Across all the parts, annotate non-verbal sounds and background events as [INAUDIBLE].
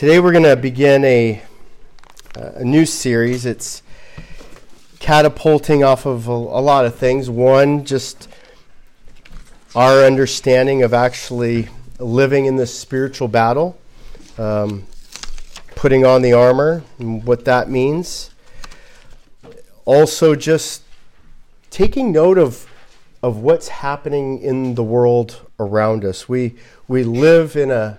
Today we're going to begin a, a new series. It's catapulting off of a, a, lot of things. One, just our understanding of actually living in this spiritual battle, um, putting on the armor, and what that means. Also, just taking note of of what's happening in the world around us. We we live in a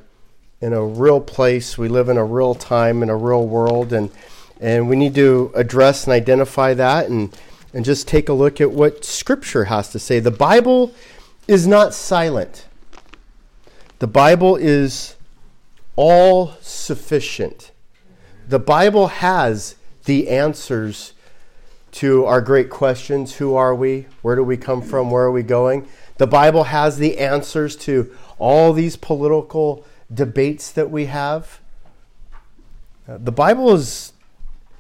in a real place. We live in a real time in a real world, and and we need to address and identify that, and and just take a look at what Scripture has to say. The Bible is not silent. The Bible is all sufficient. The Bible has the answers to our great questions who are we? Where do we come from? Where are we going? The Bible has the answers to all these political debates that we have. Uh, the Bible is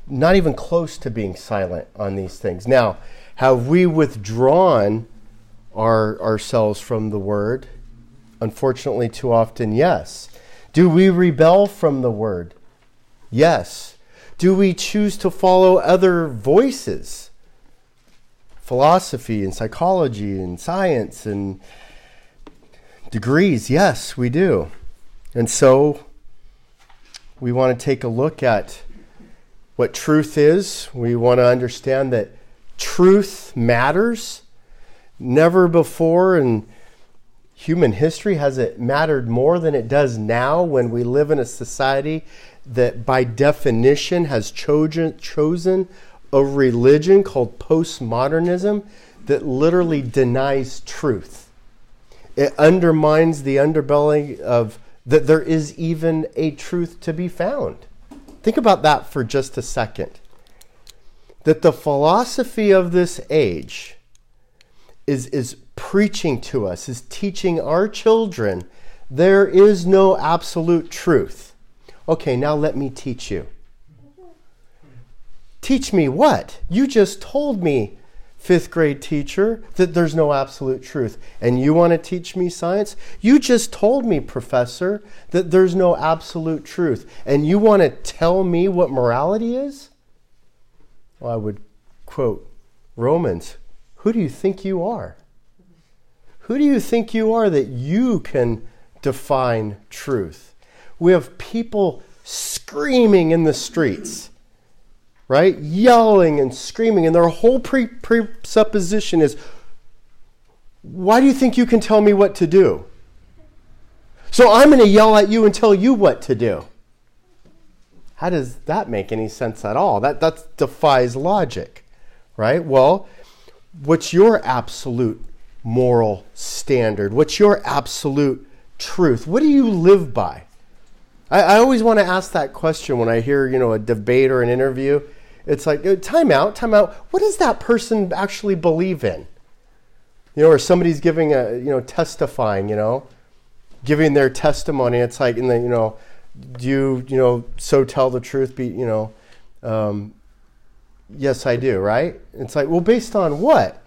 not even close to being silent on these things. Now, have we withdrawn our, ourselves from the Word? Unfortunately, too often, yes. Do we rebel from the Word? Yes. Do we choose to follow other voices? Philosophy and psychology and science and degrees? Yes, we do. And so we want to take a look at what truth is. We want to understand that truth matters. Never before in human history has it mattered more than it does now when we live in a society that, by definition, has chosen, chosen a religion called postmodernism that literally denies truth. It undermines the underbelly of that there is even a truth to be found. Think about that for just a second. That the philosophy of this age is, is preaching to us, is teaching our children there is no absolute truth. Okay, now let me teach you. Teach me what? You just told me fifth grade teacher that there's no absolute truth. And you want to teach me science? You just told me, professor, that there's no absolute truth. And you want to tell me what morality is? Well, I would quote Romans Who do you think you are? Who do you think you are that you can define truth? We have people screaming in the streets right? Yelling and screaming, and their whole pre- presupposition is, why do you think you can tell me what to do? So I'm going to yell at you and tell you what to do. How does that make any sense at all? That, that defies logic, right? Well, what's your absolute moral standard? What's your absolute truth? What do you live by? I, I always want to ask that question when I hear, you know, a debate or an interview. It's like, uh, time out, time out. What does that person actually believe in? You know, or somebody's giving a, you know, testifying, you know, giving their testimony. It's like, in the, you know, do you, you know, so tell the truth, be, you know, um, yes, I do, right? It's like, well, based on what?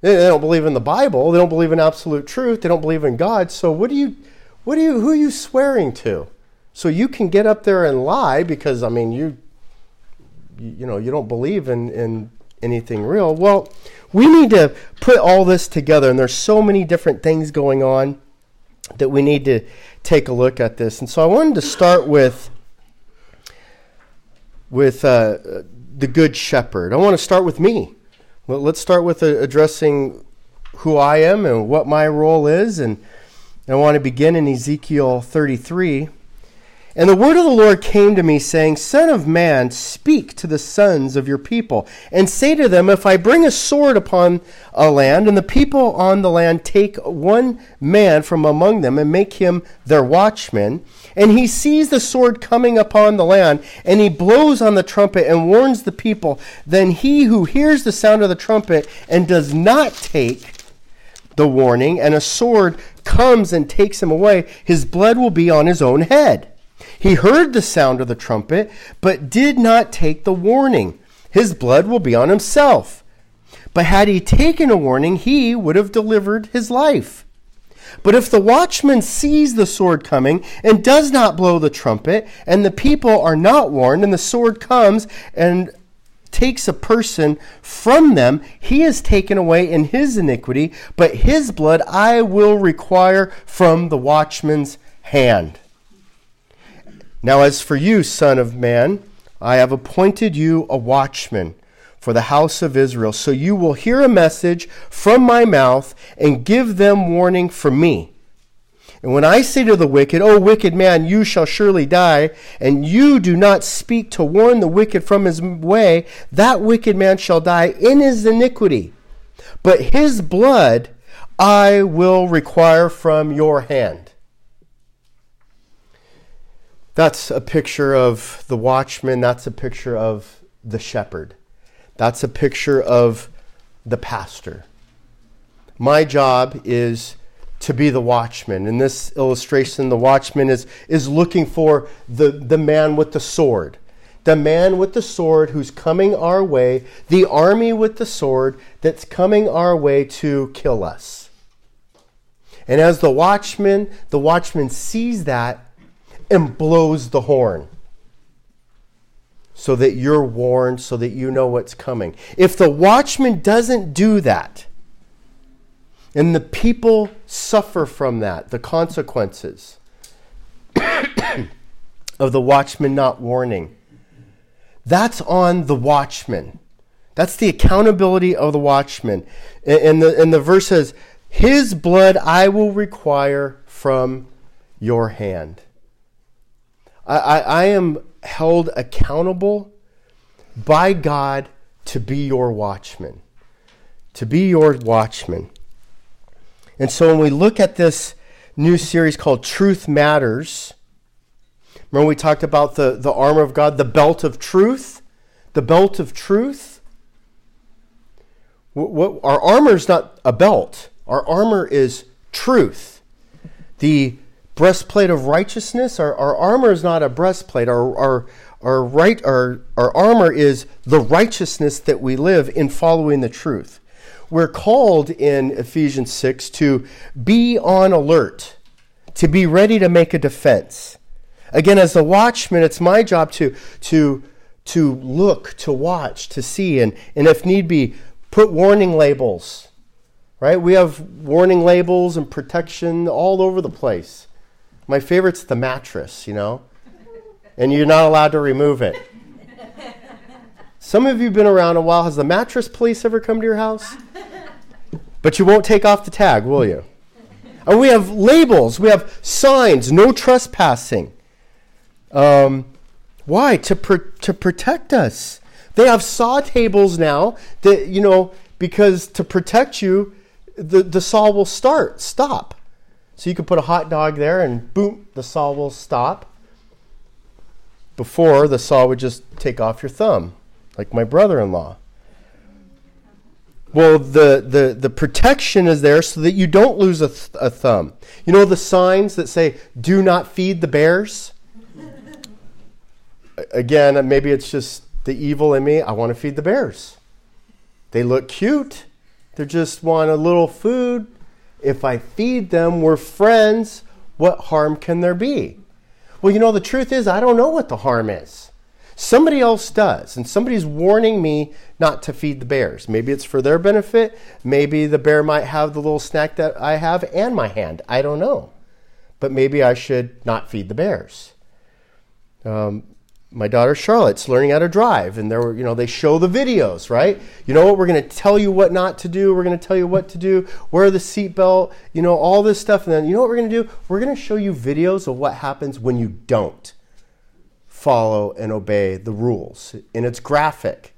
They, they don't believe in the Bible. They don't believe in absolute truth. They don't believe in God. So what do you, what do you, who are you swearing to? So you can get up there and lie because, I mean, you you know you don't believe in, in anything real. Well, we need to put all this together, and there's so many different things going on that we need to take a look at this. And so I wanted to start with with uh, the Good Shepherd. I want to start with me. Let's start with uh, addressing who I am and what my role is, and I want to begin in Ezekiel 33. And the word of the Lord came to me, saying, Son of man, speak to the sons of your people, and say to them, If I bring a sword upon a land, and the people on the land take one man from among them, and make him their watchman, and he sees the sword coming upon the land, and he blows on the trumpet and warns the people, then he who hears the sound of the trumpet and does not take the warning, and a sword comes and takes him away, his blood will be on his own head. He heard the sound of the trumpet, but did not take the warning. His blood will be on himself. But had he taken a warning, he would have delivered his life. But if the watchman sees the sword coming and does not blow the trumpet, and the people are not warned, and the sword comes and takes a person from them, he is taken away in his iniquity, but his blood I will require from the watchman's hand. Now, as for you, Son of Man, I have appointed you a watchman for the house of Israel. So you will hear a message from my mouth and give them warning from me. And when I say to the wicked, O wicked man, you shall surely die, and you do not speak to warn the wicked from his way, that wicked man shall die in his iniquity. But his blood I will require from your hand. That's a picture of the watchman. That's a picture of the shepherd. That's a picture of the pastor. My job is to be the watchman. In this illustration, the watchman is, is looking for the, the man with the sword. The man with the sword who's coming our way, the army with the sword that's coming our way to kill us. And as the watchman, the watchman sees that and blows the horn so that you're warned, so that you know what's coming. If the watchman doesn't do that, and the people suffer from that, the consequences [COUGHS] of the watchman not warning, that's on the watchman. That's the accountability of the watchman. And the, and the verse says, His blood I will require from your hand. I, I, I am held accountable by God to be your watchman. To be your watchman. And so when we look at this new series called Truth Matters, remember we talked about the, the armor of God, the belt of truth? The belt of truth? What, what, our armor is not a belt, our armor is truth. The breastplate of righteousness. Our, our armor is not a breastplate. Our, our, our, right, our, our armor is the righteousness that we live in following the truth. We're called in Ephesians 6 to be on alert, to be ready to make a defense. Again, as a watchman, it's my job to, to, to look, to watch, to see, and, and if need be, put warning labels. Right? We have warning labels and protection all over the place. My favorite's the mattress, you know? And you're not allowed to remove it. Some of you have been around a while. Has the mattress police ever come to your house? But you won't take off the tag, will you? And we have labels, we have signs, no trespassing. Um, why? To, pr- to protect us. They have saw tables now that, you know, because to protect you, the, the saw will start, stop. So you could put a hot dog there and boom, the saw will stop. Before, the saw would just take off your thumb, like my brother in law. Well, the, the, the protection is there so that you don't lose a, th- a thumb. You know the signs that say, do not feed the bears? Again, maybe it's just the evil in me. I want to feed the bears. They look cute. They just want a little food. If I feed them, we're friends. What harm can there be? Well, you know, the truth is, I don't know what the harm is. Somebody else does, and somebody's warning me not to feed the bears. Maybe it's for their benefit. Maybe the bear might have the little snack that I have and my hand. I don't know. But maybe I should not feed the bears. Um, my daughter Charlotte's learning how to drive, and there were, you know, they show the videos, right? You know what? We're going to tell you what not to do. We're going to tell you what to do. Wear the seatbelt. You know all this stuff, and then you know what we're going to do? We're going to show you videos of what happens when you don't follow and obey the rules, and it's graphic.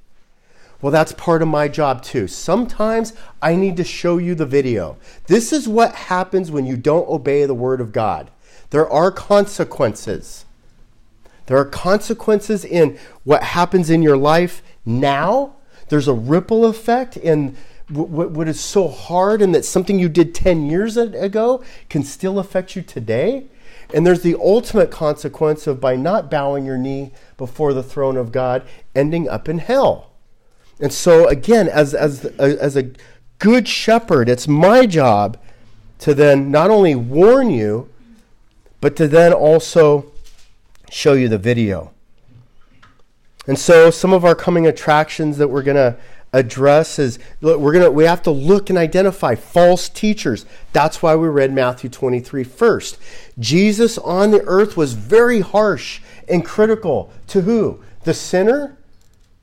Well, that's part of my job too. Sometimes I need to show you the video. This is what happens when you don't obey the word of God. There are consequences. There are consequences in what happens in your life now. There's a ripple effect in what is so hard and that something you did 10 years ago can still affect you today. And there's the ultimate consequence of by not bowing your knee before the throne of God, ending up in hell. And so, again, as, as, as a good shepherd, it's my job to then not only warn you, but to then also show you the video. And so some of our coming attractions that we're going to address is look, we're going to we have to look and identify false teachers. That's why we read Matthew 23 first. Jesus on the earth was very harsh and critical to who? The sinner?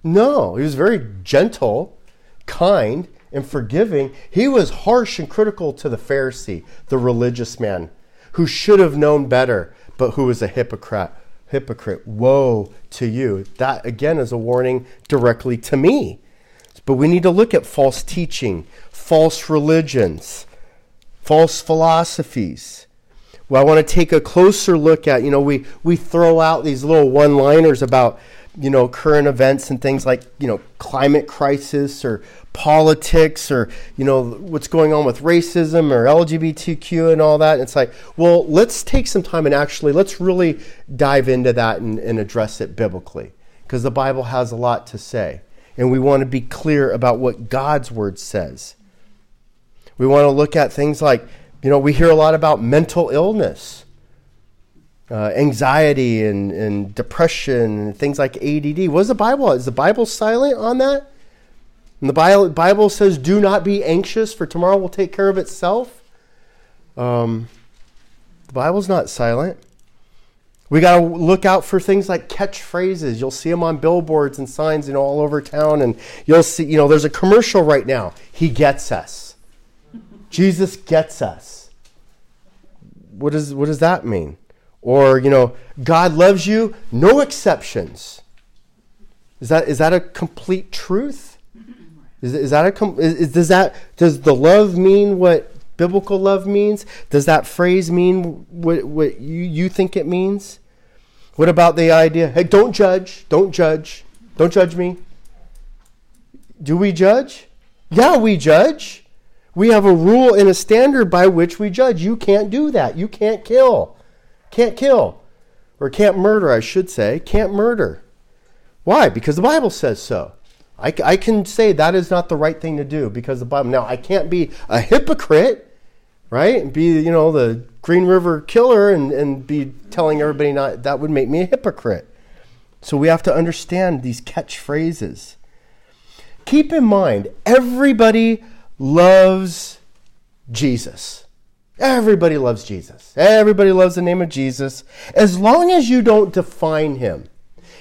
No, he was very gentle, kind, and forgiving. He was harsh and critical to the Pharisee, the religious man, who should have known better, but who was a hypocrite. Hypocrite. Woe to you. That again is a warning directly to me. But we need to look at false teaching, false religions, false philosophies. Well, I want to take a closer look at, you know, we, we throw out these little one liners about, you know, current events and things like, you know, climate crisis or politics or, you know, what's going on with racism or LGBTQ and all that. It's like, well, let's take some time and actually let's really dive into that and, and address it biblically because the Bible has a lot to say. And we want to be clear about what God's word says. We want to look at things like you know, we hear a lot about mental illness, uh, anxiety, and, and depression, and things like ADD. What is the Bible? Is the Bible silent on that? And the Bible, Bible says, do not be anxious, for tomorrow will take care of itself. Um, the Bible's not silent. We got to look out for things like catchphrases. You'll see them on billboards and signs, you know, all over town. And you'll see, you know, there's a commercial right now. He gets us. Jesus gets us. What, is, what does that mean? Or, you know, God loves you, no exceptions. Is that, is that a complete truth? Is, is that a, is, does that, does the love mean what biblical love means? Does that phrase mean what, what you, you think it means? What about the idea, hey, don't judge, don't judge, don't judge me? Do we judge? Yeah, we judge. We have a rule and a standard by which we judge. You can't do that. You can't kill. Can't kill. Or can't murder, I should say. Can't murder. Why? Because the Bible says so. I, I can say that is not the right thing to do because the Bible. Now, I can't be a hypocrite, right? And be, you know, the Green River killer and, and be telling everybody not. That would make me a hypocrite. So we have to understand these catchphrases. Keep in mind, everybody loves Jesus. Everybody loves Jesus. Everybody loves the name of Jesus. As long as you don't define him,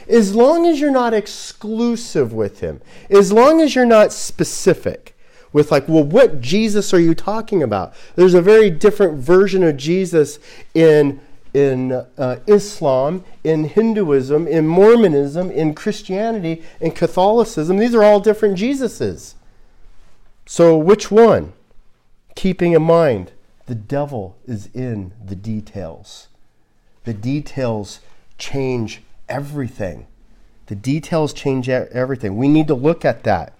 as long as you're not exclusive with him, as long as you're not specific with, like, well, what Jesus are you talking about? There's a very different version of Jesus in, in uh, Islam, in Hinduism, in Mormonism, in Christianity, in Catholicism. These are all different Jesuses. So, which one? Keeping in mind, the devil is in the details. The details change everything. The details change everything. We need to look at that.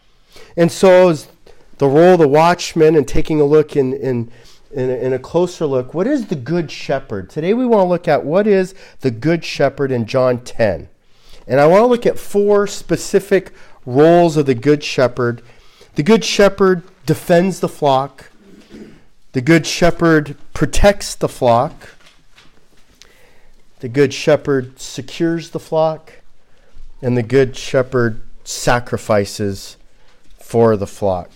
And so, is the role of the watchman and taking a look in, in, in, a, in a closer look, what is the good shepherd? Today, we want to look at what is the good shepherd in John 10. And I want to look at four specific roles of the good shepherd the Good Shepherd defends the flock, the Good Shepherd protects the flock, the Good Shepherd secures the flock, and the Good Shepherd sacrifices for the flock.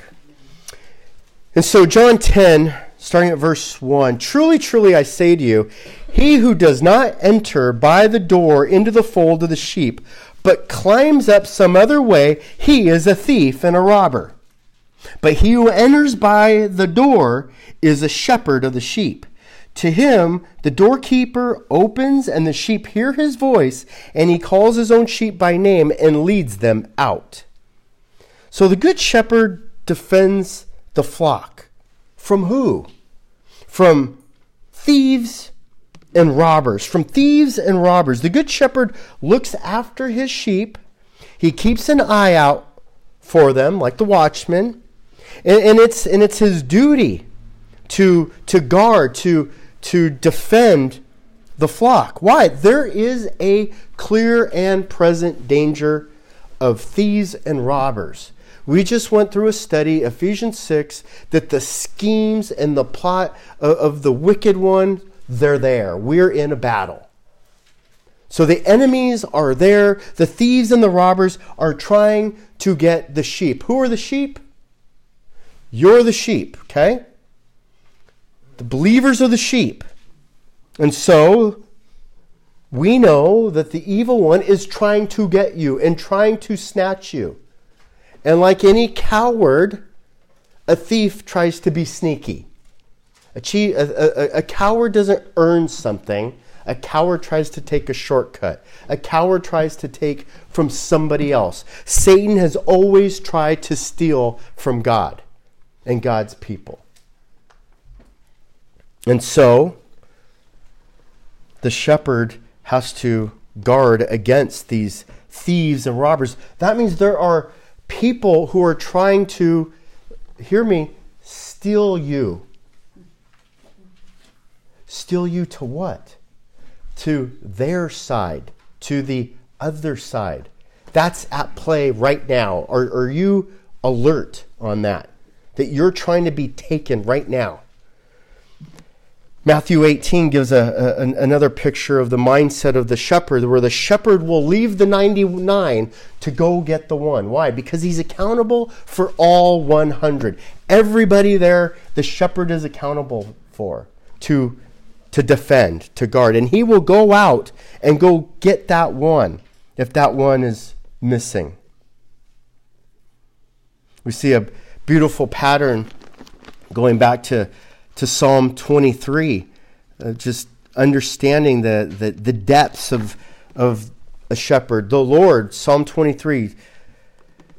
And so, John 10, starting at verse 1 Truly, truly, I say to you, he who does not enter by the door into the fold of the sheep, but climbs up some other way, he is a thief and a robber. But he who enters by the door is a shepherd of the sheep. To him, the doorkeeper opens, and the sheep hear his voice, and he calls his own sheep by name and leads them out. So the good shepherd defends the flock. From who? From thieves and robbers. From thieves and robbers. The good shepherd looks after his sheep, he keeps an eye out for them, like the watchman. And, it's, and it's his duty to, to guard, to, to defend the flock. Why? There is a clear and present danger of thieves and robbers we just went through a study, Ephesians 6, that the schemes and the plot of, of the wicked one, they're there. We're in a battle. So the enemies are there. The thieves and the robbers are trying to get the sheep. Who are the sheep? You're the sheep, okay? The believers are the sheep. And so we know that the evil one is trying to get you and trying to snatch you. And like any coward, a thief tries to be sneaky. A, a, a, a, coward doesn't earn something. A coward tries to take a shortcut. A coward tries to take from somebody else. Satan has always tried to steal from God and God's people. And so, the shepherd has to guard against these thieves and robbers. That means there are people who are trying to, hear me, steal you. Steal you to what? To their side, to the other side. That's at play right now. Are, are you alert on that? That you're trying to be taken right now? Matthew 18 gives a, a, another picture of the mindset of the shepherd, where the shepherd will leave the 99 to go get the one. Why? Because he's accountable for all 100. Everybody there, the shepherd is accountable for, to, to defend, to guard. And he will go out and go get that one if that one is missing. We see a beautiful pattern going back to to Psalm 23, uh, just understanding the, the, the depths of, of a shepherd. The Lord, Psalm 23,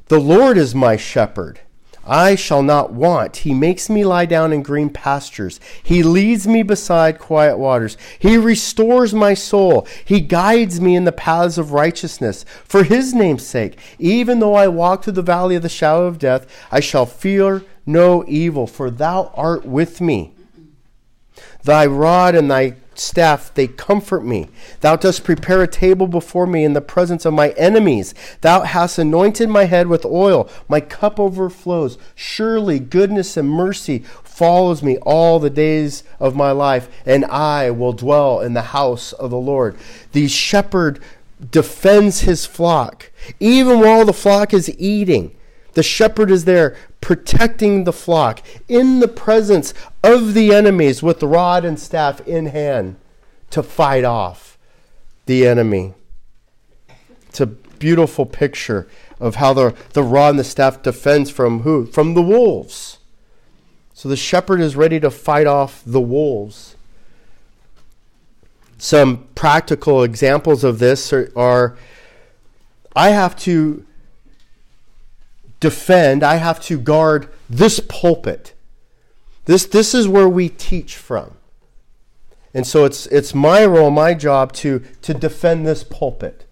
the Lord is my shepherd. I shall not want. He makes me lie down in green pastures. He leads me beside quiet waters. He restores my soul. He guides me in the paths of righteousness for his name's sake. Even though I walk through the valley of the shadow of death, I shall fear no evil, for thou art with me. Thy rod and thy staff, they comfort me. Thou dost prepare a table before me in the presence of my enemies. Thou hast anointed my head with oil. My cup overflows. Surely goodness and mercy follows me all the days of my life, and I will dwell in the house of the Lord. The shepherd defends his flock, even while the flock is eating. The shepherd is there protecting the flock in the presence of the enemies with rod and staff in hand to fight off the enemy. It's a beautiful picture of how the, the rod and the staff defends from who? From the wolves. So the shepherd is ready to fight off the wolves. Some practical examples of this are, are I have to defend, I have to guard this pulpit. This, this is where we teach from. And so it's, it's my role, my job to, to defend this pulpit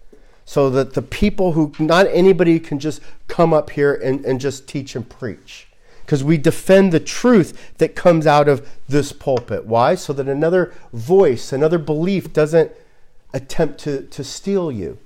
so that the people who, not anybody can just come up here and, and just teach and preach. Because we defend the truth that comes out of this pulpit. Why? So that another voice, another belief doesn't attempt to, to steal you,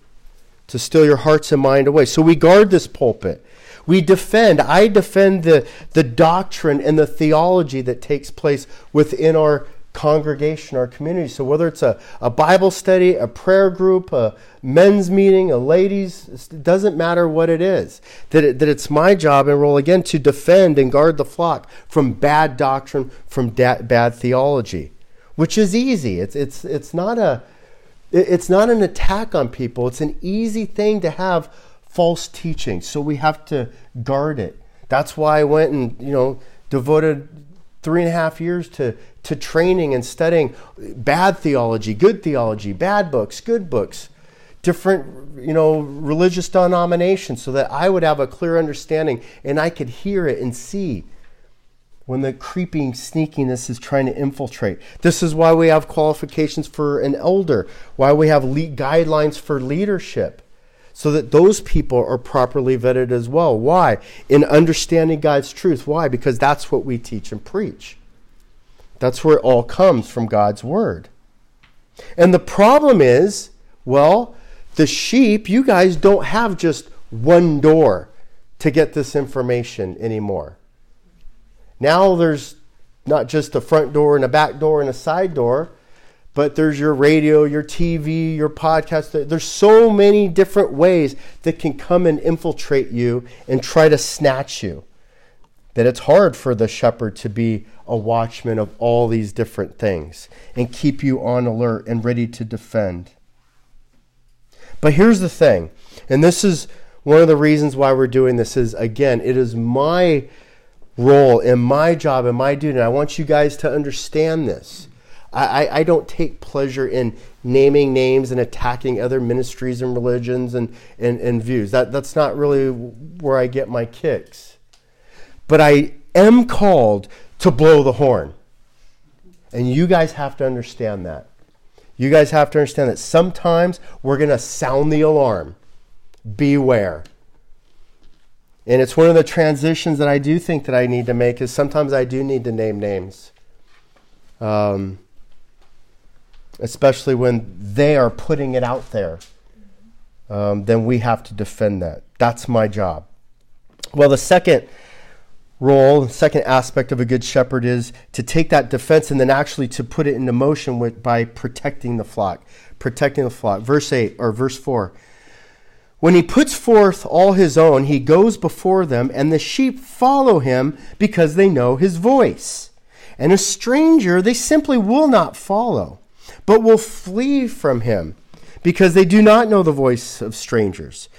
to steal your hearts and mind away. So we guard this pulpit. We defend, I defend the, the doctrine and the theology that takes place within our congregation, our community. So whether it's a, a Bible study, a prayer group, a men's meeting, a ladies, it doesn't matter what it is. That, it, that it's my job and role again to defend and guard the flock from bad doctrine, from da- bad theology, which is easy. It's, it's, it's, not a, it's not an attack on people. It's an easy thing to have false teaching. So we have to guard it. That's why I went and, you know, devoted three and a half years to, to training and studying bad theology, good theology, bad books, good books, different, you know, religious denominations so that I would have a clear understanding and I could hear it and see when the creeping sneakiness is trying to infiltrate. This is why we have qualifications for an elder, why we have guidelines for leadership so that those people are properly vetted as well. Why? In understanding God's truth. Why? Because that's what we teach and preach. That's where it all comes from God's word. And the problem is, well, the sheep, you guys don't have just one door to get this information anymore. Now there's not just a front door and a back door and a side door, but there's your radio, your TV, your podcast. There's so many different ways that can come and infiltrate you and try to snatch you that it's hard for the shepherd to be a watchman of all these different things and keep you on alert and ready to defend. But here's the thing, and this is one of the reasons why we're doing this is again, it is my role and my job and my duty. And I want you guys to understand this. I, I, don't take pleasure in naming names and attacking other ministries and religions and, and, and views. That, that's not really where I get my kicks. But I am called to blow the horn. And you guys have to understand that. You guys have to understand that sometimes we're going to sound the alarm. Beware. And it's one of the transitions that I do think that I need to make is sometimes I do need to name names. Um, especially when they are putting it out there. Um, then we have to defend that. That's my job. Well, the second role, second aspect of a good shepherd is to take that defense and then actually to put it into motion with, by protecting the flock. Protecting the flock. Verse 8 or verse 4. When he puts forth all his own, he goes before them, and the sheep follow him because they know his voice. And a stranger they simply will not follow, but will flee from him because they do not know the voice of strangers.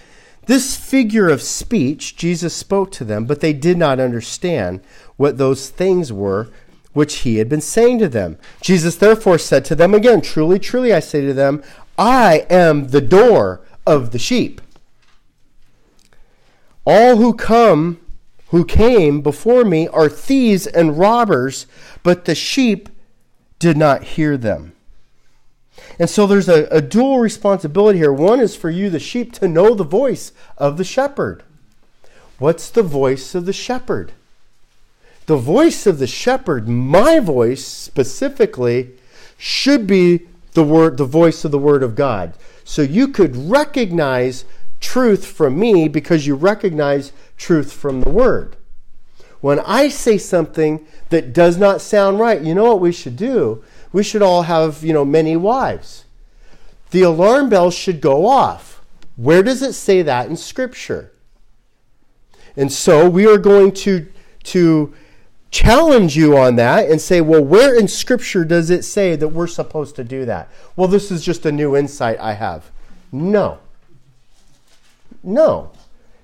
This figure of speech Jesus spoke to them, but they did not understand what those things were which he had been saying to them. Jesus therefore said to them again, Truly, truly, I say to them, I am the door of the sheep. All who come, who came before me, are thieves and robbers, but the sheep did not hear them. And so there's a, a dual responsibility here. One is for you, the sheep, to know the voice of the shepherd. What's the voice of the shepherd? The voice of the shepherd, my voice specifically, should be the word the voice of the word of God. So you could recognize truth from me because you recognize truth from the Word. When I say something that does not sound right, you know what we should do? We should all have, you know, many wives. The alarm bell should go off. Where does it say that in Scripture? And so we are going to, to challenge you on that and say, well, where in Scripture does it say that we're supposed to do that? Well, this is just a new insight I have. No. No.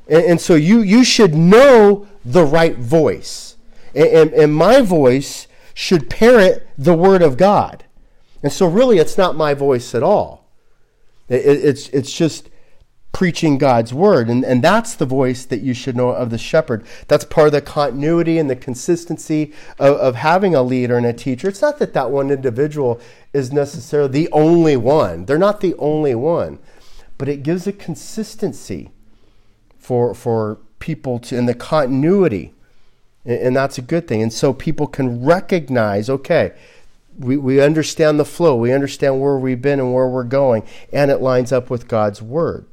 And, and, so you, you should know the right voice. And, and, and my voice should parrot the Word of God. And so, really, it's not my voice at all. It, it's, it's just preaching God's Word. And, and that's the voice that you should know of the shepherd. That's part of the continuity and the consistency of, of having a leader and a teacher. It's not that that one individual is necessarily the only one, they're not the only one but it gives a consistency for for people to in the continuity and, that's a good thing. And so people can recognize okay we, we understand the flow. We understand where we've been and where we're going. And it lines up with god's word.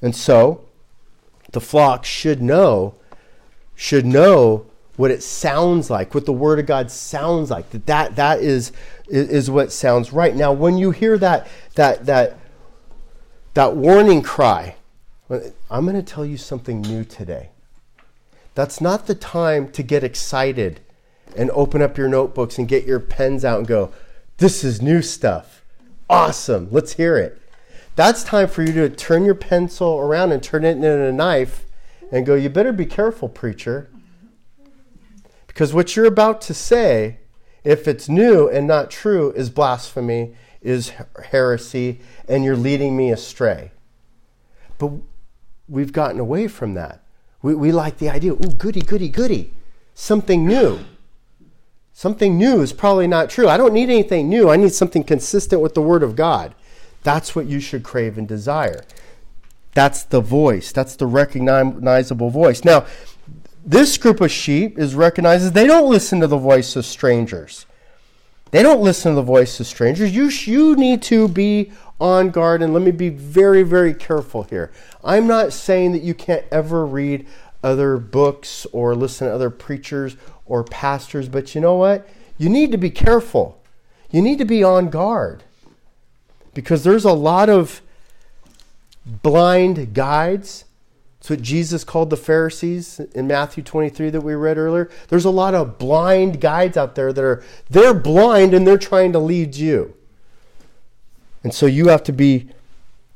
And so the flock should know should know what it sounds like what the word of god sounds like. That that, that is, is what sounds right. Now when you hear that that that that warning cry. I'm going to tell you something new today. That's not the time to get excited and open up your notebooks and get your pens out and go, This is new stuff. Awesome. Let's hear it. That's time for you to turn your pencil around and turn it into a knife and go, You better be careful, preacher. Because what you're about to say, if it's new and not true, is blasphemy is heresy and you're leading me astray. But we've gotten away from that. We, we like the idea, ooh, goody, goody, goody, something new. Something new is probably not true. I don't need anything new. I need something consistent with the Word of God. That's what you should crave and desire. That's the voice. That's the recognizable voice. Now, this group of sheep is recognizes they don't listen to the voice of strangers. They don't listen to the voice of strangers. You, you need to be on guard, and let me be very, very careful here. I'm not saying that you can't ever read other books or listen to other preachers or pastors, but you know what? You need to be careful. You need to be on guard because there's a lot of blind guides. That's what Jesus called the Pharisees in Matthew 23 that we read earlier. There's a lot of blind guides out there that are they're blind and they're trying to lead you. And so you have to be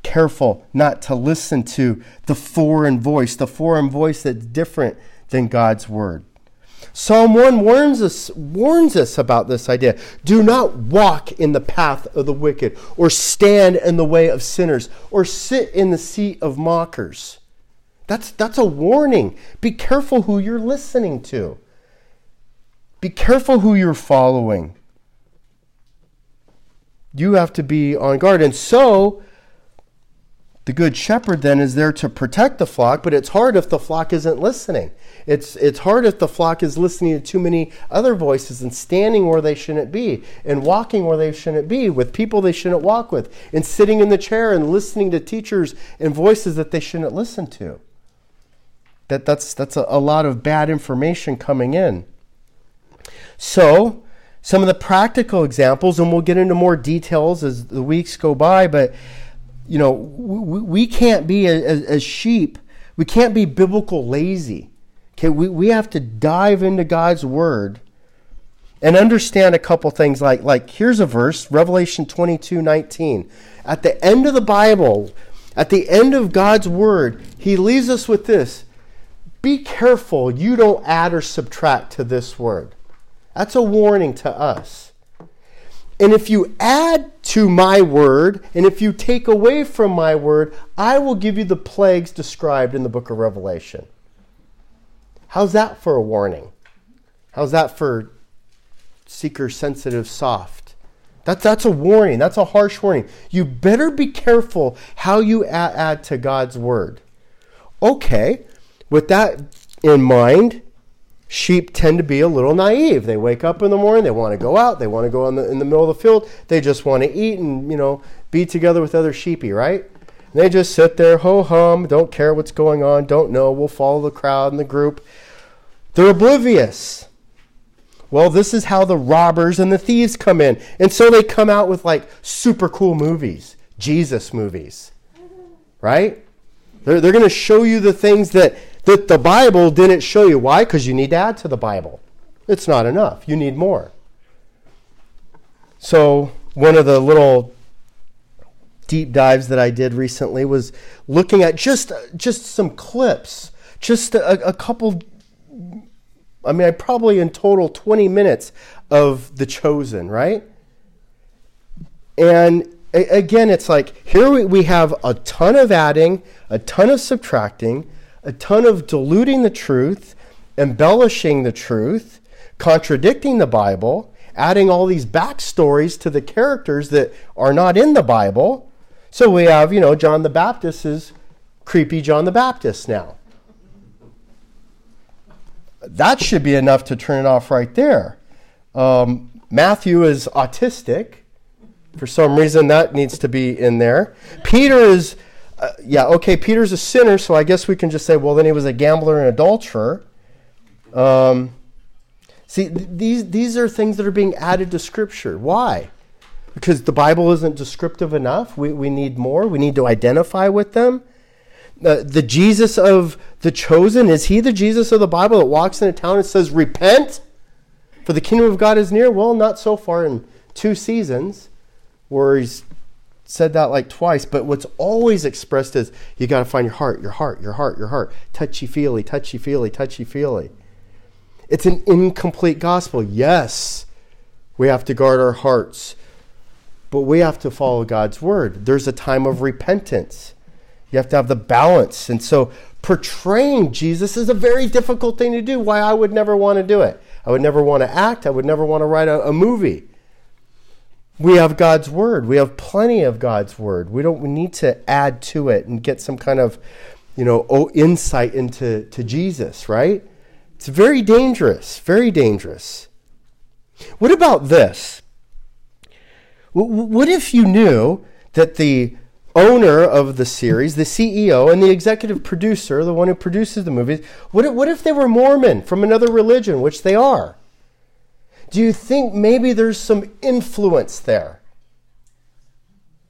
careful not to listen to the foreign voice, the foreign voice that's different than God's word. Psalm 1 warns us, warns us about this idea. Do not walk in the path of the wicked, or stand in the way of sinners, or sit in the seat of mockers. That's, that's a warning. Be careful who you're listening to, be careful who you're following. You have to be on guard. And so, the good shepherd then is there to protect the flock, but it's hard if the flock isn't listening. It's, it's hard if the flock is listening to too many other voices and standing where they shouldn't be and walking where they shouldn't be with people they shouldn't walk with and sitting in the chair and listening to teachers and voices that they shouldn't listen to. That, that's that's a, a lot of bad information coming in. So, some of the practical examples, and we'll get into more details as the weeks go by, but you know, we, we can't be as, as sheep, we can't be biblical lazy. Okay, we, we have to dive into God's word and understand a couple things like like here's a verse, Revelation 22, 19. At the end of the Bible, at the end of God's word, he leaves us with this. Be careful you don't add or subtract to this word. That's a warning to us. And if you add to my word, and if you take away from my word, I will give you the plagues described in the book of Revelation. How's that for a warning? How's that for seeker sensitive soft? That's, that's a warning. That's a harsh warning. You better be careful how you add, add to God's word. Okay, with that in mind, sheep tend to be a little naive. They wake up in the morning, they want to go out, they want to go in the, in the middle of the field, they just want to eat and, you know, be together with other sheepy, right? And they just sit there, ho hum, don't care what's going on, don't know, we'll follow the crowd and the group. They're oblivious. Well, this is how the robbers and the thieves come in. And so they come out with like super cool movies, Jesus movies, right? They're, they're going to show you the things that that the Bible didn't show you. Why? Because you need to add to the Bible. It's not enough. You need more. So, one of the little deep dives that I did recently was looking at just just some clips, just a, a couple. I mean, I probably in total 20 minutes of The Chosen, right? And again, it's like here we have a ton of adding, a ton of subtracting, a ton of diluting the truth, embellishing the truth, contradicting the Bible, adding all these backstories to the characters that are not in the Bible. So we have, you know, John the Baptist is creepy John the Baptist now. That should be enough to turn it off right there. Um, Matthew is autistic. For some reason, that needs to be in there. Peter is uh, yeah, okay, Peter's a sinner, so I guess we can just say, well, then he was a gambler and adulterer. Um, see, th- these, these are things that are being added to Scripture. Why? Because the Bible isn't descriptive enough. We, we need more. We need to identify with them. Uh, the Jesus of the chosen, is he the Jesus of the Bible that walks in a town and says, Repent, for the kingdom of God is near? Well, not so far in two seasons where he's said that like twice, but what's always expressed is you got to find your heart, your heart, your heart, your heart. Touchy feely, touchy feely, touchy feely. It's an incomplete gospel. Yes, we have to guard our hearts, but we have to follow God's word. There's a time of repentance. You have to have the balance. And so portraying Jesus is a very difficult thing to do. Why I would never want to do it. I would never want to act. I would never want to write a, a movie we have God's word. We have plenty of God's word. We don't we need to add to it and get some kind of, you know, insight into to Jesus, right? It's very dangerous, very dangerous. What about this? What if you knew that the owner of the series, the CEO, and the executive producer, the one who produces the movies, what if, what if they were Mormon from another religion, which they are? Do you think maybe there's some influence there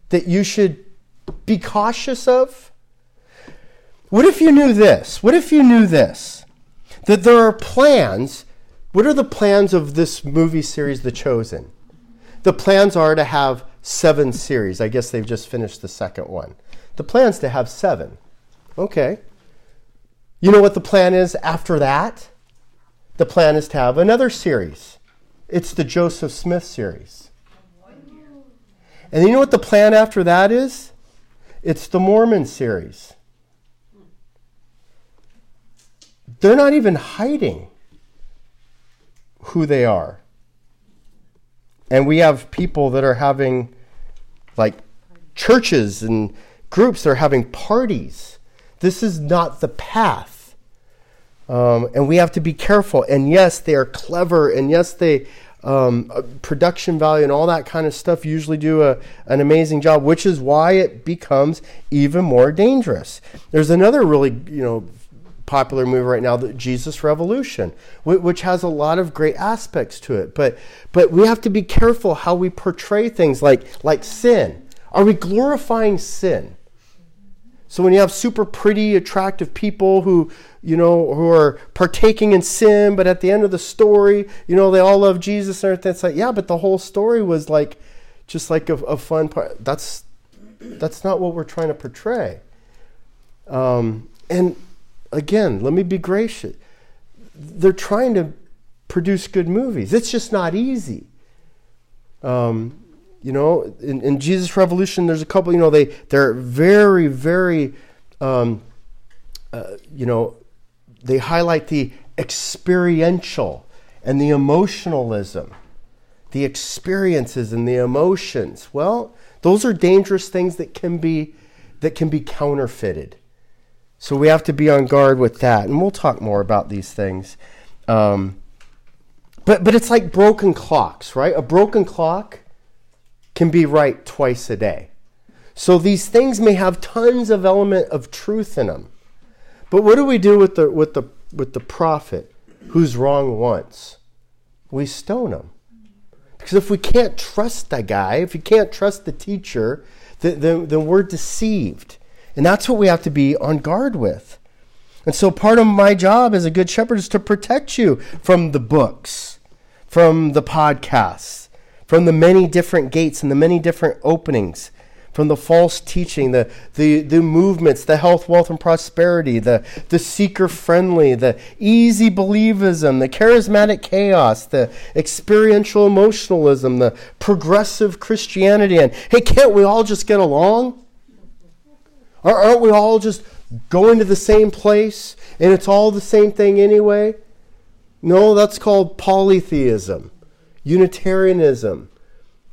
that you should be cautious of? What if you knew this? What if you knew this? That there are plans. What are the plans of this movie series, The Chosen? The plans are to have seven series. I guess they've just finished the second one. The plan's to have seven. Okay. You know what the plan is after that? The plan is to have another series. It's the Joseph Smith series. And you know what the plan after that is? It's the Mormon series. They're not even hiding who they are. And we have people that are having like churches and groups that are having parties. This is not the path. Um, and we have to be careful. And yes, they are clever. And yes, they um, uh, production value and all that kind of stuff usually do a, an amazing job, which is why it becomes even more dangerous. There's another really you know popular movie right now, the Jesus Revolution, which has a lot of great aspects to it. But but we have to be careful how we portray things like like sin. Are we glorifying sin? So when you have super pretty, attractive people who you know who are partaking in sin, but at the end of the story, you know they all love Jesus and everything. It's like yeah, but the whole story was like just like a, a fun part. That's that's not what we're trying to portray. Um, and again, let me be gracious. They're trying to produce good movies. It's just not easy. Um, you know, in, in, Jesus Revolution, there's a couple. You know, they they're very, very, um, uh, you know, they highlight the experiential and the emotionalism, the experiences and the emotions. Well, those are dangerous things that can be that can be counterfeited. So we have to be on guard with that, and we'll talk more about these things. Um, but but it's like broken clocks, right? A broken clock can be right twice a day. So these things may have tons of element of truth in them. But what do we do with the with the with the prophet who's wrong once? We stone him. Because if we can't trust that guy, if you can't trust the teacher, then, then, then we're deceived. And that's what we have to be on guard with. And so part of my job as a good shepherd is to protect you from the books, from the podcasts, from the many different gates and the many different openings, from the false teaching, the, the, the movements, the health, wealth, and prosperity, the, the seeker friendly, the easy believism, the charismatic chaos, the experiential emotionalism, the progressive Christianity. And hey, can't we all just get along? Aren't we all just going to the same place and it's all the same thing anyway? No, that's called polytheism, Unitarianism.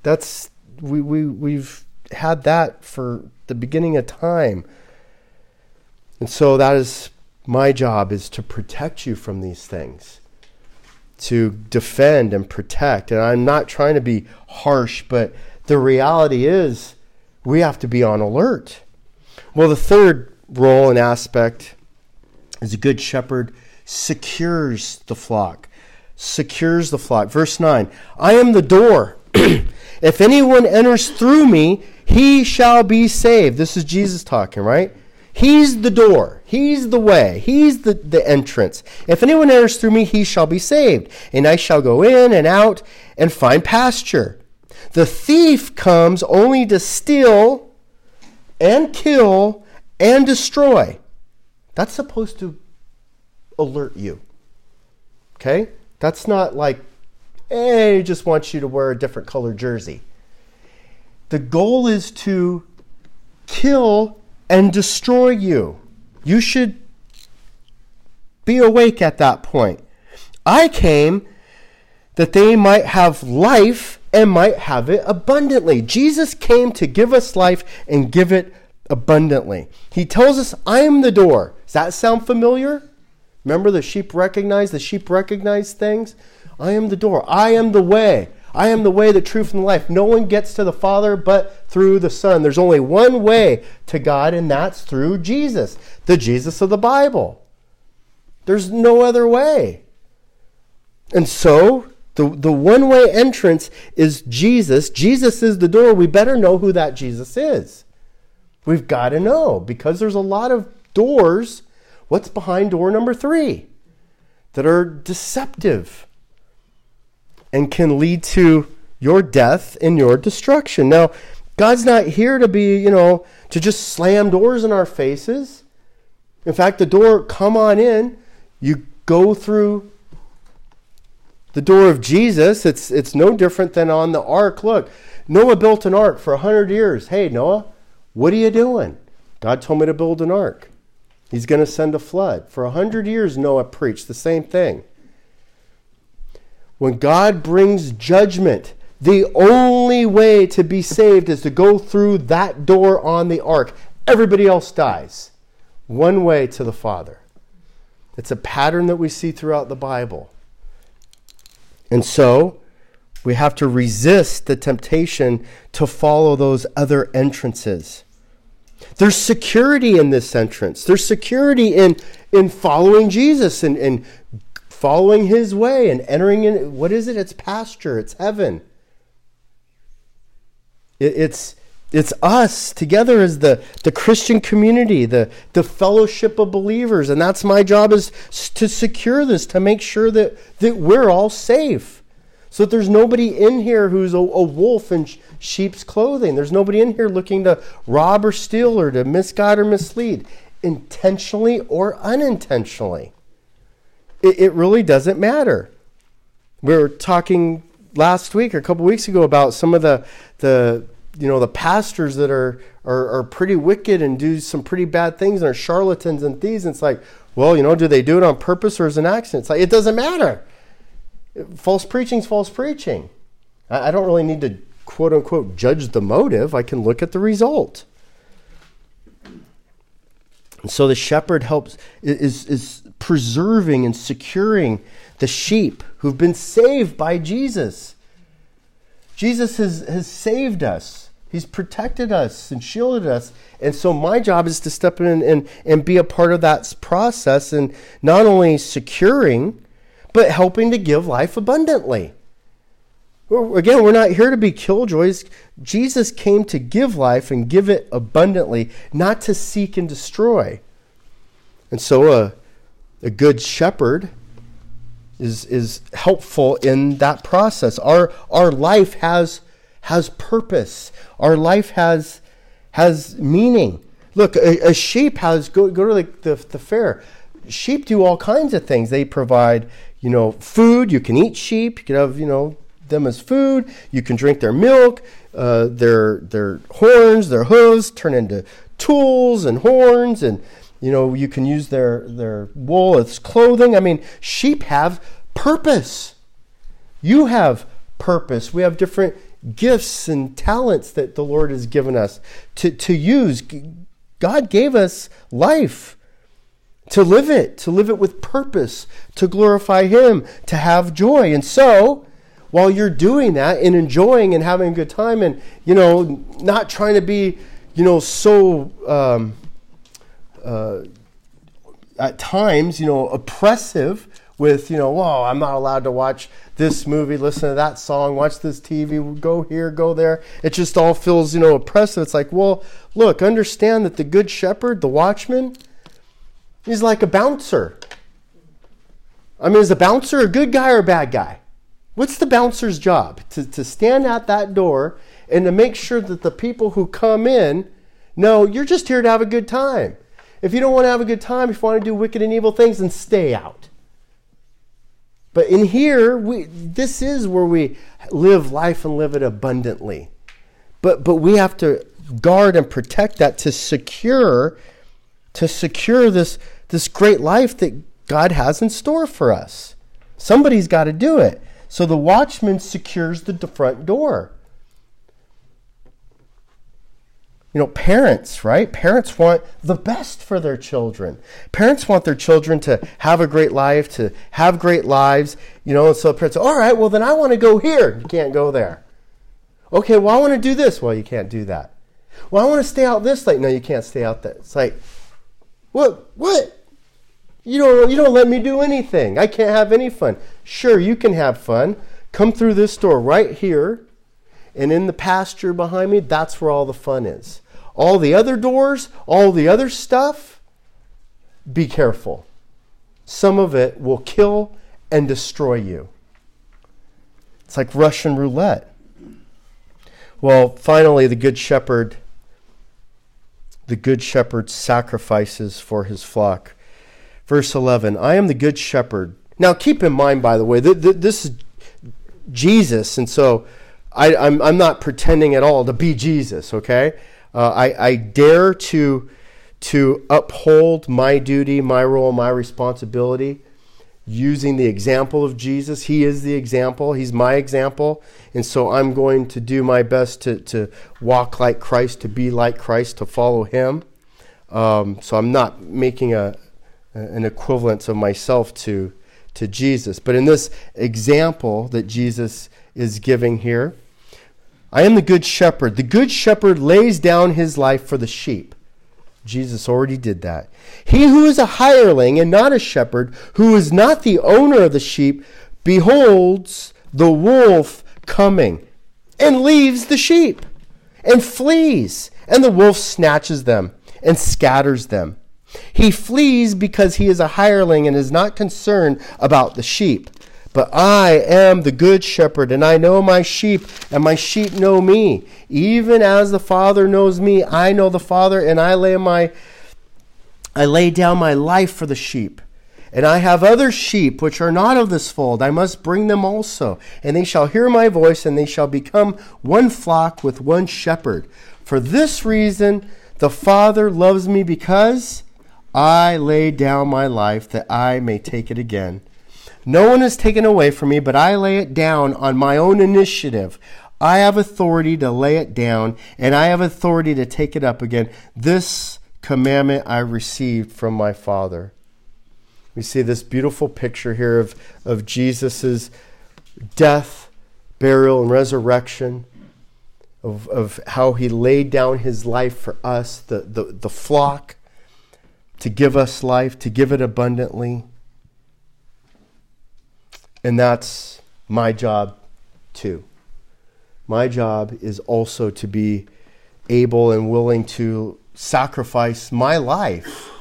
That's we, we we've had that for the beginning of time. And so that is my job is to protect you from these things. To defend and protect. And I'm not trying to be harsh, but the reality is we have to be on alert. Well, the third role and aspect is a good shepherd secures the flock. Secures the flock. Verse 9 I am the door. [CLEARS THROAT] if anyone enters through me, he shall be saved. This is Jesus talking, right? He's the door. He's the way. He's the, the entrance. If anyone enters through me, he shall be saved. And I shall go in and out and find pasture. The thief comes only to steal and kill and destroy. That's supposed to alert you. Okay? That's not like, hey, he just wants you to wear a different color jersey. The goal is to kill and destroy you. You should be awake at that point. I came that they might have life and might have it abundantly. Jesus came to give us life and give it abundantly. He tells us, I am the door. Does that sound familiar? Remember the sheep recognize, the sheep recognize things? I am the door. I am the way. I am the way, the truth, and the life. No one gets to the Father but through the Son. There's only one way to God, and that's through Jesus, the Jesus of the Bible. There's no other way. And so, the, the one way entrance is Jesus. Jesus is the door. We better know who that Jesus is. We've got to know because there's a lot of doors. What's behind door number three? That are deceptive and can lead to your death and your destruction. Now, God's not here to be, you know, to just slam doors in our faces. In fact, the door, come on in, you go through the door of Jesus. It's, it's no different than on the ark. Look, Noah built an ark for 100 years. Hey, Noah, what are you doing? God told me to build an ark. He's going to send a flood. For a 100 years, Noah preached the same thing. When God brings judgment, the only way to be saved is to go through that door on the ark. Everybody else dies. One way to the Father. It's a pattern that we see throughout the Bible. And so, we have to resist the temptation to follow those other entrances. There's security in this entrance. There's security in, in following Jesus and, and following his way and entering in what is it? It's pasture, it's heaven. It, it's it's us together as the, the Christian community, the, the fellowship of believers. And that's my job is to secure this, to make sure that, that we're all safe. So that there's nobody in here who's a, a wolf in sheep's clothing. There's nobody in here looking to rob or steal or to misguide or mislead, intentionally or unintentionally it, it really doesn't matter. We were talking last week or a couple weeks ago about some of the the you know the pastors that are, are are pretty wicked and do some pretty bad things and are charlatans and thieves. And it's like, well, you know, do they do it on purpose or as an accident? It's like it doesn't matter. False preaching is false preaching. I, I don't really need to quote unquote judge the motive. I can look at the result. And so the shepherd helps is is preserving and securing the sheep who've been saved by Jesus. Jesus has, has saved us. He's protected us and shielded us. And so my job is to step in and, and be a part of that process and not only securing, but helping to give life abundantly. Again, we're not here to be killjoys. Jesus came to give life and give it abundantly, not to seek and destroy. And so, uh, a good shepherd is is helpful in that process. Our our life has has purpose. Our life has has meaning. Look, a, a sheep has go go to the, the, the fair. Sheep do all kinds of things. They provide, you know, food. You can eat sheep. You can have, you know, them as food. You can drink their milk. Uh, their their horns, their hooves turn into tools and horns and you know, you can use their, their wool as clothing. I mean, sheep have purpose. You have purpose. We have different gifts and talents that the Lord has given us to, to use. God gave us life to live it, to live it with purpose, to glorify Him, to have joy. And so, while you're doing that and enjoying and having a good time and, you know, not trying to be, you know, so. Um, uh, at times, you know, oppressive with, you know, whoa, I'm not allowed to watch this movie, listen to that song, watch this TV, go here, go there. It just all feels, you know, oppressive. It's like, well, look, understand that the good shepherd, the watchman, he's like a bouncer. I mean, is a bouncer a good guy or a bad guy? What's the bouncer's job? To, to stand at that door and to make sure that the people who come in know you're just here to have a good time. If you don't want to have a good time, if you want to do wicked and evil things, then stay out. But in here, we, this is where we live life and live it abundantly. But, but we have to guard and protect that to secure to secure this, this great life that God has in store for us. Somebody's got to do it. So the watchman secures the front door. you know, parents, right? Parents want the best for their children. Parents want their children to have a great life, to have great lives, you know, and so parents all right, well, then I want to go here. You can't go there. Okay, well, I want to do this. Well, you can't do that. Well, I want to stay out this late. No, you can't stay out that. It's like, what? What? You don't, you don't let me do anything. I can't have any fun. Sure, you can have fun. Come through this door right here, and in the pasture behind me, that's where all the fun is. All the other doors, all the other stuff, be careful. Some of it will kill and destroy you. It's like Russian roulette. Well, finally, the Good Shepherd, the Good Shepherd sacrifices for his flock. Verse 11 I am the Good Shepherd. Now, keep in mind, by the way, th- th- this is Jesus, and so I, am I'm, I'm not pretending at all to be Jesus, okay? Uh, I, I dare to, to uphold my duty, my role, my responsibility using the example of Jesus. He is the example, He's my example. And so I'm going to do my best to, to walk like Christ, to be like Christ, to follow Him. Um, so I'm not making a, an equivalence of myself to, to Jesus. But in this example that Jesus is giving here, I am the good shepherd. The good shepherd lays down his life for the sheep. Jesus already did that. He who is a hireling and not a shepherd, who is not the owner of the sheep, beholds the wolf coming and leaves the sheep and flees, and the wolf snatches them and scatters them. He flees because he is a hireling and is not concerned about the sheep. But I am the good shepherd, and I know my sheep, and my sheep know me. Even as the Father knows me, I know the Father, and I lay my I lay down my life for the sheep. And I have other sheep which are not of this fold. I must bring them also. And they shall hear my voice, and they shall become one flock with one shepherd. For this reason, the Father loves me because I lay down my life that I may take it again. No one has taken away from me, but I lay it down on my own initiative. I have authority to lay it down, and I have authority to take it up again. This commandment I received from my Father. We see this beautiful picture here of, of Jesus' death, burial, and resurrection, of, of how he laid down his life for us, the, the, the flock, to give us life, to give it abundantly. And that's my job too. My job is also to be able and willing to sacrifice my life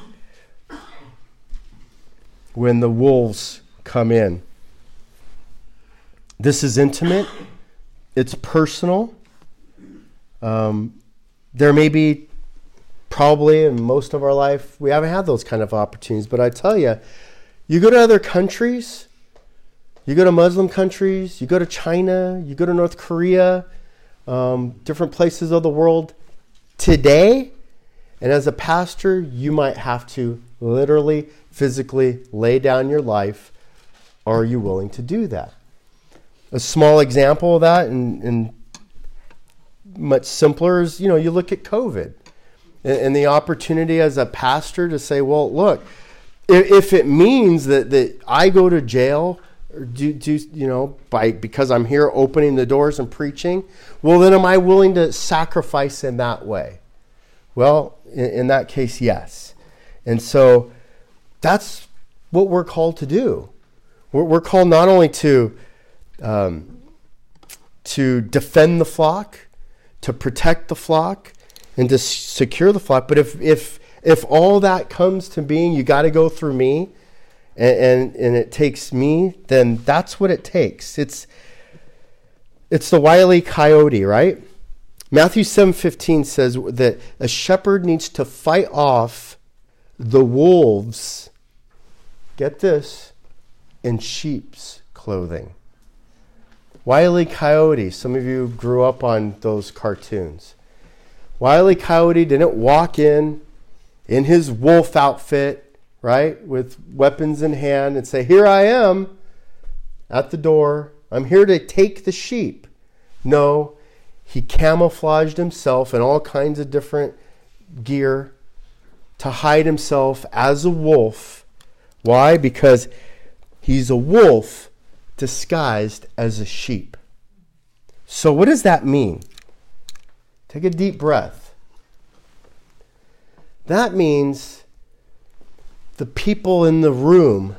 when the wolves come in. This is intimate, it's personal. Um, there may be, probably in most of our life, we haven't had those kind of opportunities, but I tell you, you go to other countries you go to Muslim countries, you go to China, you go to North Korea, um, different places of the world today. And as a pastor, you might have to literally, physically lay down your life. Are you willing to do that? A small example of that, and, and much simpler, is you know, you look at COVID and, the opportunity as a pastor to say, well, look, if, if it means that, that I go to jail or do, do you know by because i'm here opening the doors and preaching well then am i willing to sacrifice in that way? Well in, in that case yes. And so that's what we're called to do. We're, we're called not only to um, to defend the flock to protect the flock and to secure the flock but if if if all that comes to being you got to go through me and, and, and it takes me, then that's what it takes. It's it's the wily coyote, right? Matthew 7:15 says that a shepherd needs to fight off the wolves. Get this, in sheep's clothing. Wily Coyote, some of you grew up on those cartoons. Wily Coyote didn't walk in in his wolf outfit right, with weapons in hand and say, Here I am at the door. I'm here to take the sheep. No, he camouflaged himself in all kinds of different gear to hide himself as a wolf. Why? Because he's a wolf disguised as a sheep. So, what does that mean? Take a deep breath. That means the people in the room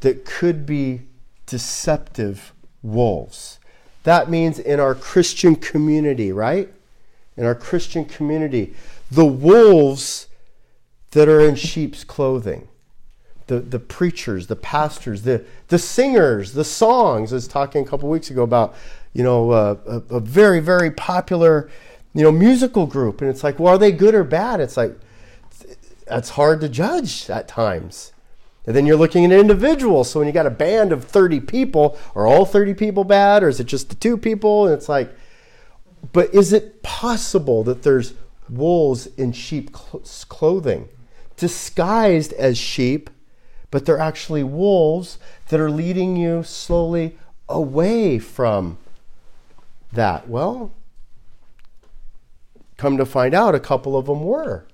that could be deceptive wolves. That means in our Christian community, right? In our Christian community, the wolves that are in sheep's clothing, the, the preachers, the pastors, the, the singers, the songs. I was talking a couple weeks ago about, you know, uh, a, a very, very popular, you know, musical group. And it's like, well, are they good or bad? It's like, that's hard to judge at times. And then you're looking at individuals. So when you got a band of 30 people, are all 30 people bad or is it just the two people? And it's like, but is it possible that there's wolves in sheep clothing, disguised as sheep, but they're actually wolves that are leading you slowly away from that? Well, come to find out, a couple of them were.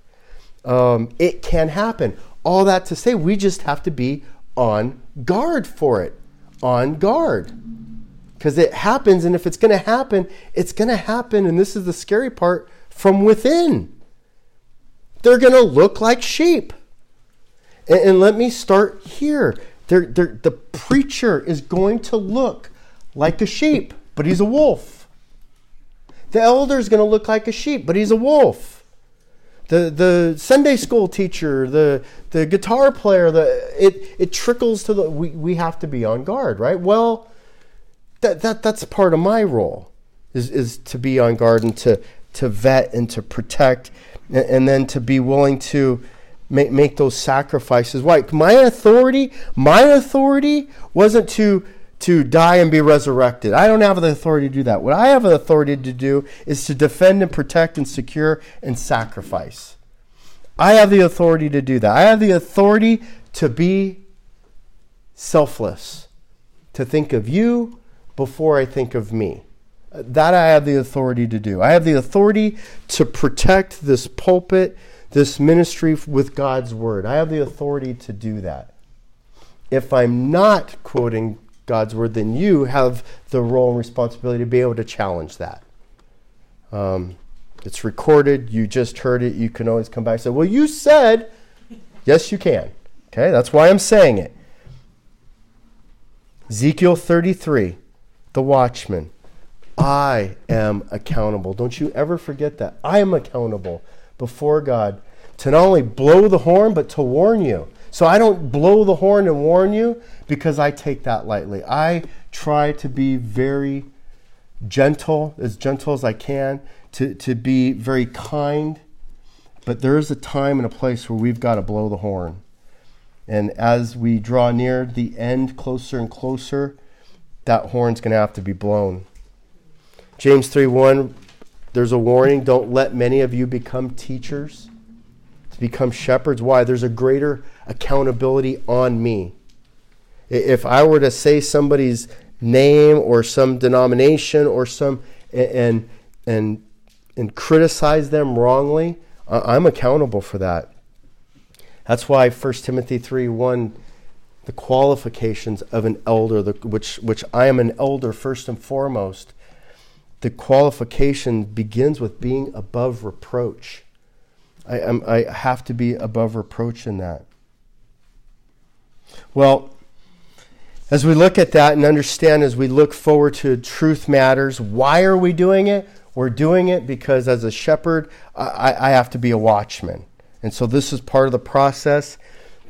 Um, it can happen. All that to say, we just have to be on guard for it. On guard. Because it happens, and if it's going to happen, it's going to happen, and this is the scary part, from within. They're going to look like sheep. And, and let me start here. They're, they're, the preacher is going to look like a sheep, but he's a wolf. The elder is going to look like a sheep, but he's a wolf the the Sunday school teacher, the the guitar player, the it it trickles to the we, we have to be on guard, right? Well, that that that's part of my role is is to be on guard and to to vet and to protect and, and then to be willing to make make those sacrifices. Why? My authority, my authority wasn't to to die and be resurrected. I don't have the authority to do that. What I have the authority to do is to defend and protect and secure and sacrifice. I have the authority to do that. I have the authority to be selfless, to think of you before I think of me. That I have the authority to do. I have the authority to protect this pulpit, this ministry with God's word. I have the authority to do that. If I'm not quoting God's word, then you have the role and responsibility to be able to challenge that. Um, it's recorded. You just heard it. You can always come back and say, Well, you said, [LAUGHS] yes, you can. Okay, that's why I'm saying it. Ezekiel 33, the watchman. I am accountable. Don't you ever forget that. I am accountable before God to not only blow the horn, but to warn you. So I don't blow the horn and warn you because I take that lightly. I try to be very gentle, as gentle as I can, to, to be very kind. But there is a time and a place where we've got to blow the horn. And as we draw near the end, closer and closer, that horn's going to have to be blown. James 3 1, there's a warning don't let many of you become teachers, to become shepherds. Why? There's a greater accountability on me. If I were to say somebody's name or some denomination or some and and and criticize them wrongly, I'm accountable for that. That's why 1 Timothy 3 1, the qualifications of an elder, the, which, which I am an elder first and foremost, the qualification begins with being above reproach. I, I have to be above reproach in that. Well, as we look at that and understand, as we look forward to truth matters, why are we doing it? We're doing it because as a shepherd, I, I have to be a watchman. And so this is part of the process.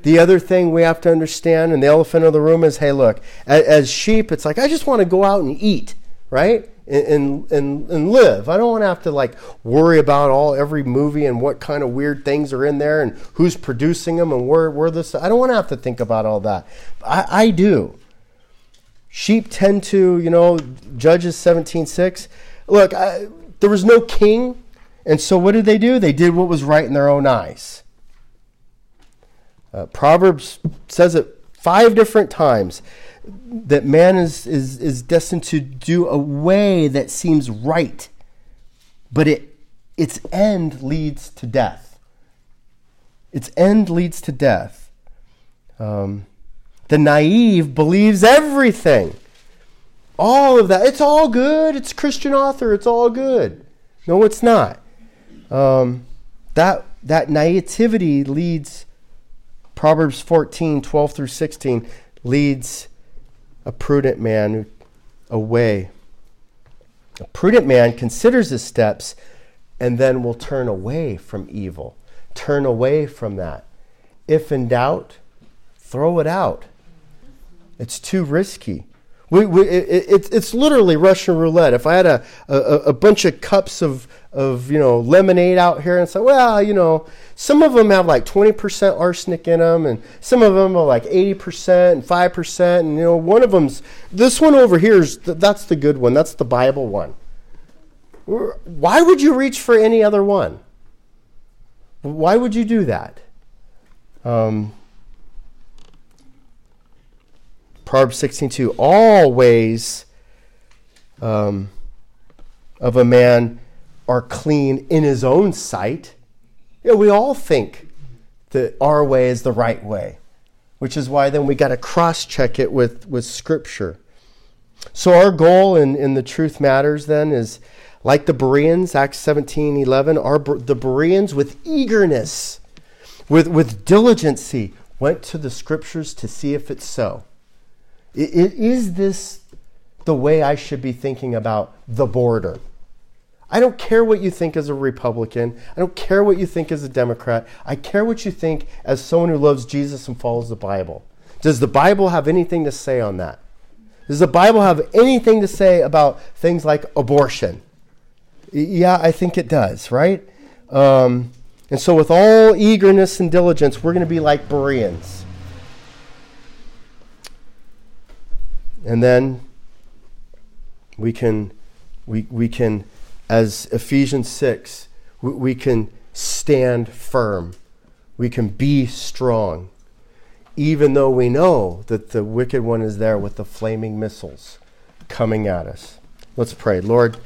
The other thing we have to understand, and the elephant in the room is hey, look, as, as sheep, it's like, I just want to go out and eat, right? And, and, and live. I don't want to have to like worry about all every movie and what kind of weird things are in there and who's producing them and where, where this. I don't want to have to think about all that. I, I do. Sheep tend to, you know, Judges 17.6. Look, I, there was no king. And so what did they do? They did what was right in their own eyes. Uh, Proverbs says it five different times that man is, is, is destined to do a way that seems right but it, its end leads to death. Its end leads to death. Um, the naive believes everything. All of that. It's all good. It's Christian author. It's all good. No, it's not. Um, that, that naivety leads, Proverbs 14, 12 through 16, leads a prudent man away. A prudent man considers his steps and then will turn away from evil. Turn away from that. If in doubt, throw it out. It's too risky. We, we, it, it, it's literally Russian roulette. If I had a, a, a bunch of cups of, of you know lemonade out here and say, well, you know, some of them have like 20% arsenic in them, and some of them are like 80% and 5%, and you know, one of them's this one over here is that's the good one. That's the Bible one. Why would you reach for any other one? Why would you do that? Um, Proverbs 16:2 All ways um, of a man are clean in his own sight. Know, we all think that our way is the right way, which is why then we got to cross check it with, with Scripture. So, our goal in, in the Truth Matters then is like the Bereans, Acts 17 11, our, the Bereans with eagerness, with, with diligency, went to the Scriptures to see if it's so. Is this the way I should be thinking about the border? I don't care what you think as a Republican. I don't care what you think as a Democrat. I care what you think as someone who loves Jesus and follows the Bible. Does the Bible have anything to say on that? Does the Bible have anything to say about things like abortion? Yeah, I think it does, right? Um, and so, with all eagerness and diligence, we're going to be like Bereans. And then we can, we, we can, as Ephesians 6, we, we can stand firm. We can be strong, even though we know that the wicked one is there with the flaming missiles coming at us. Let's pray. Lord,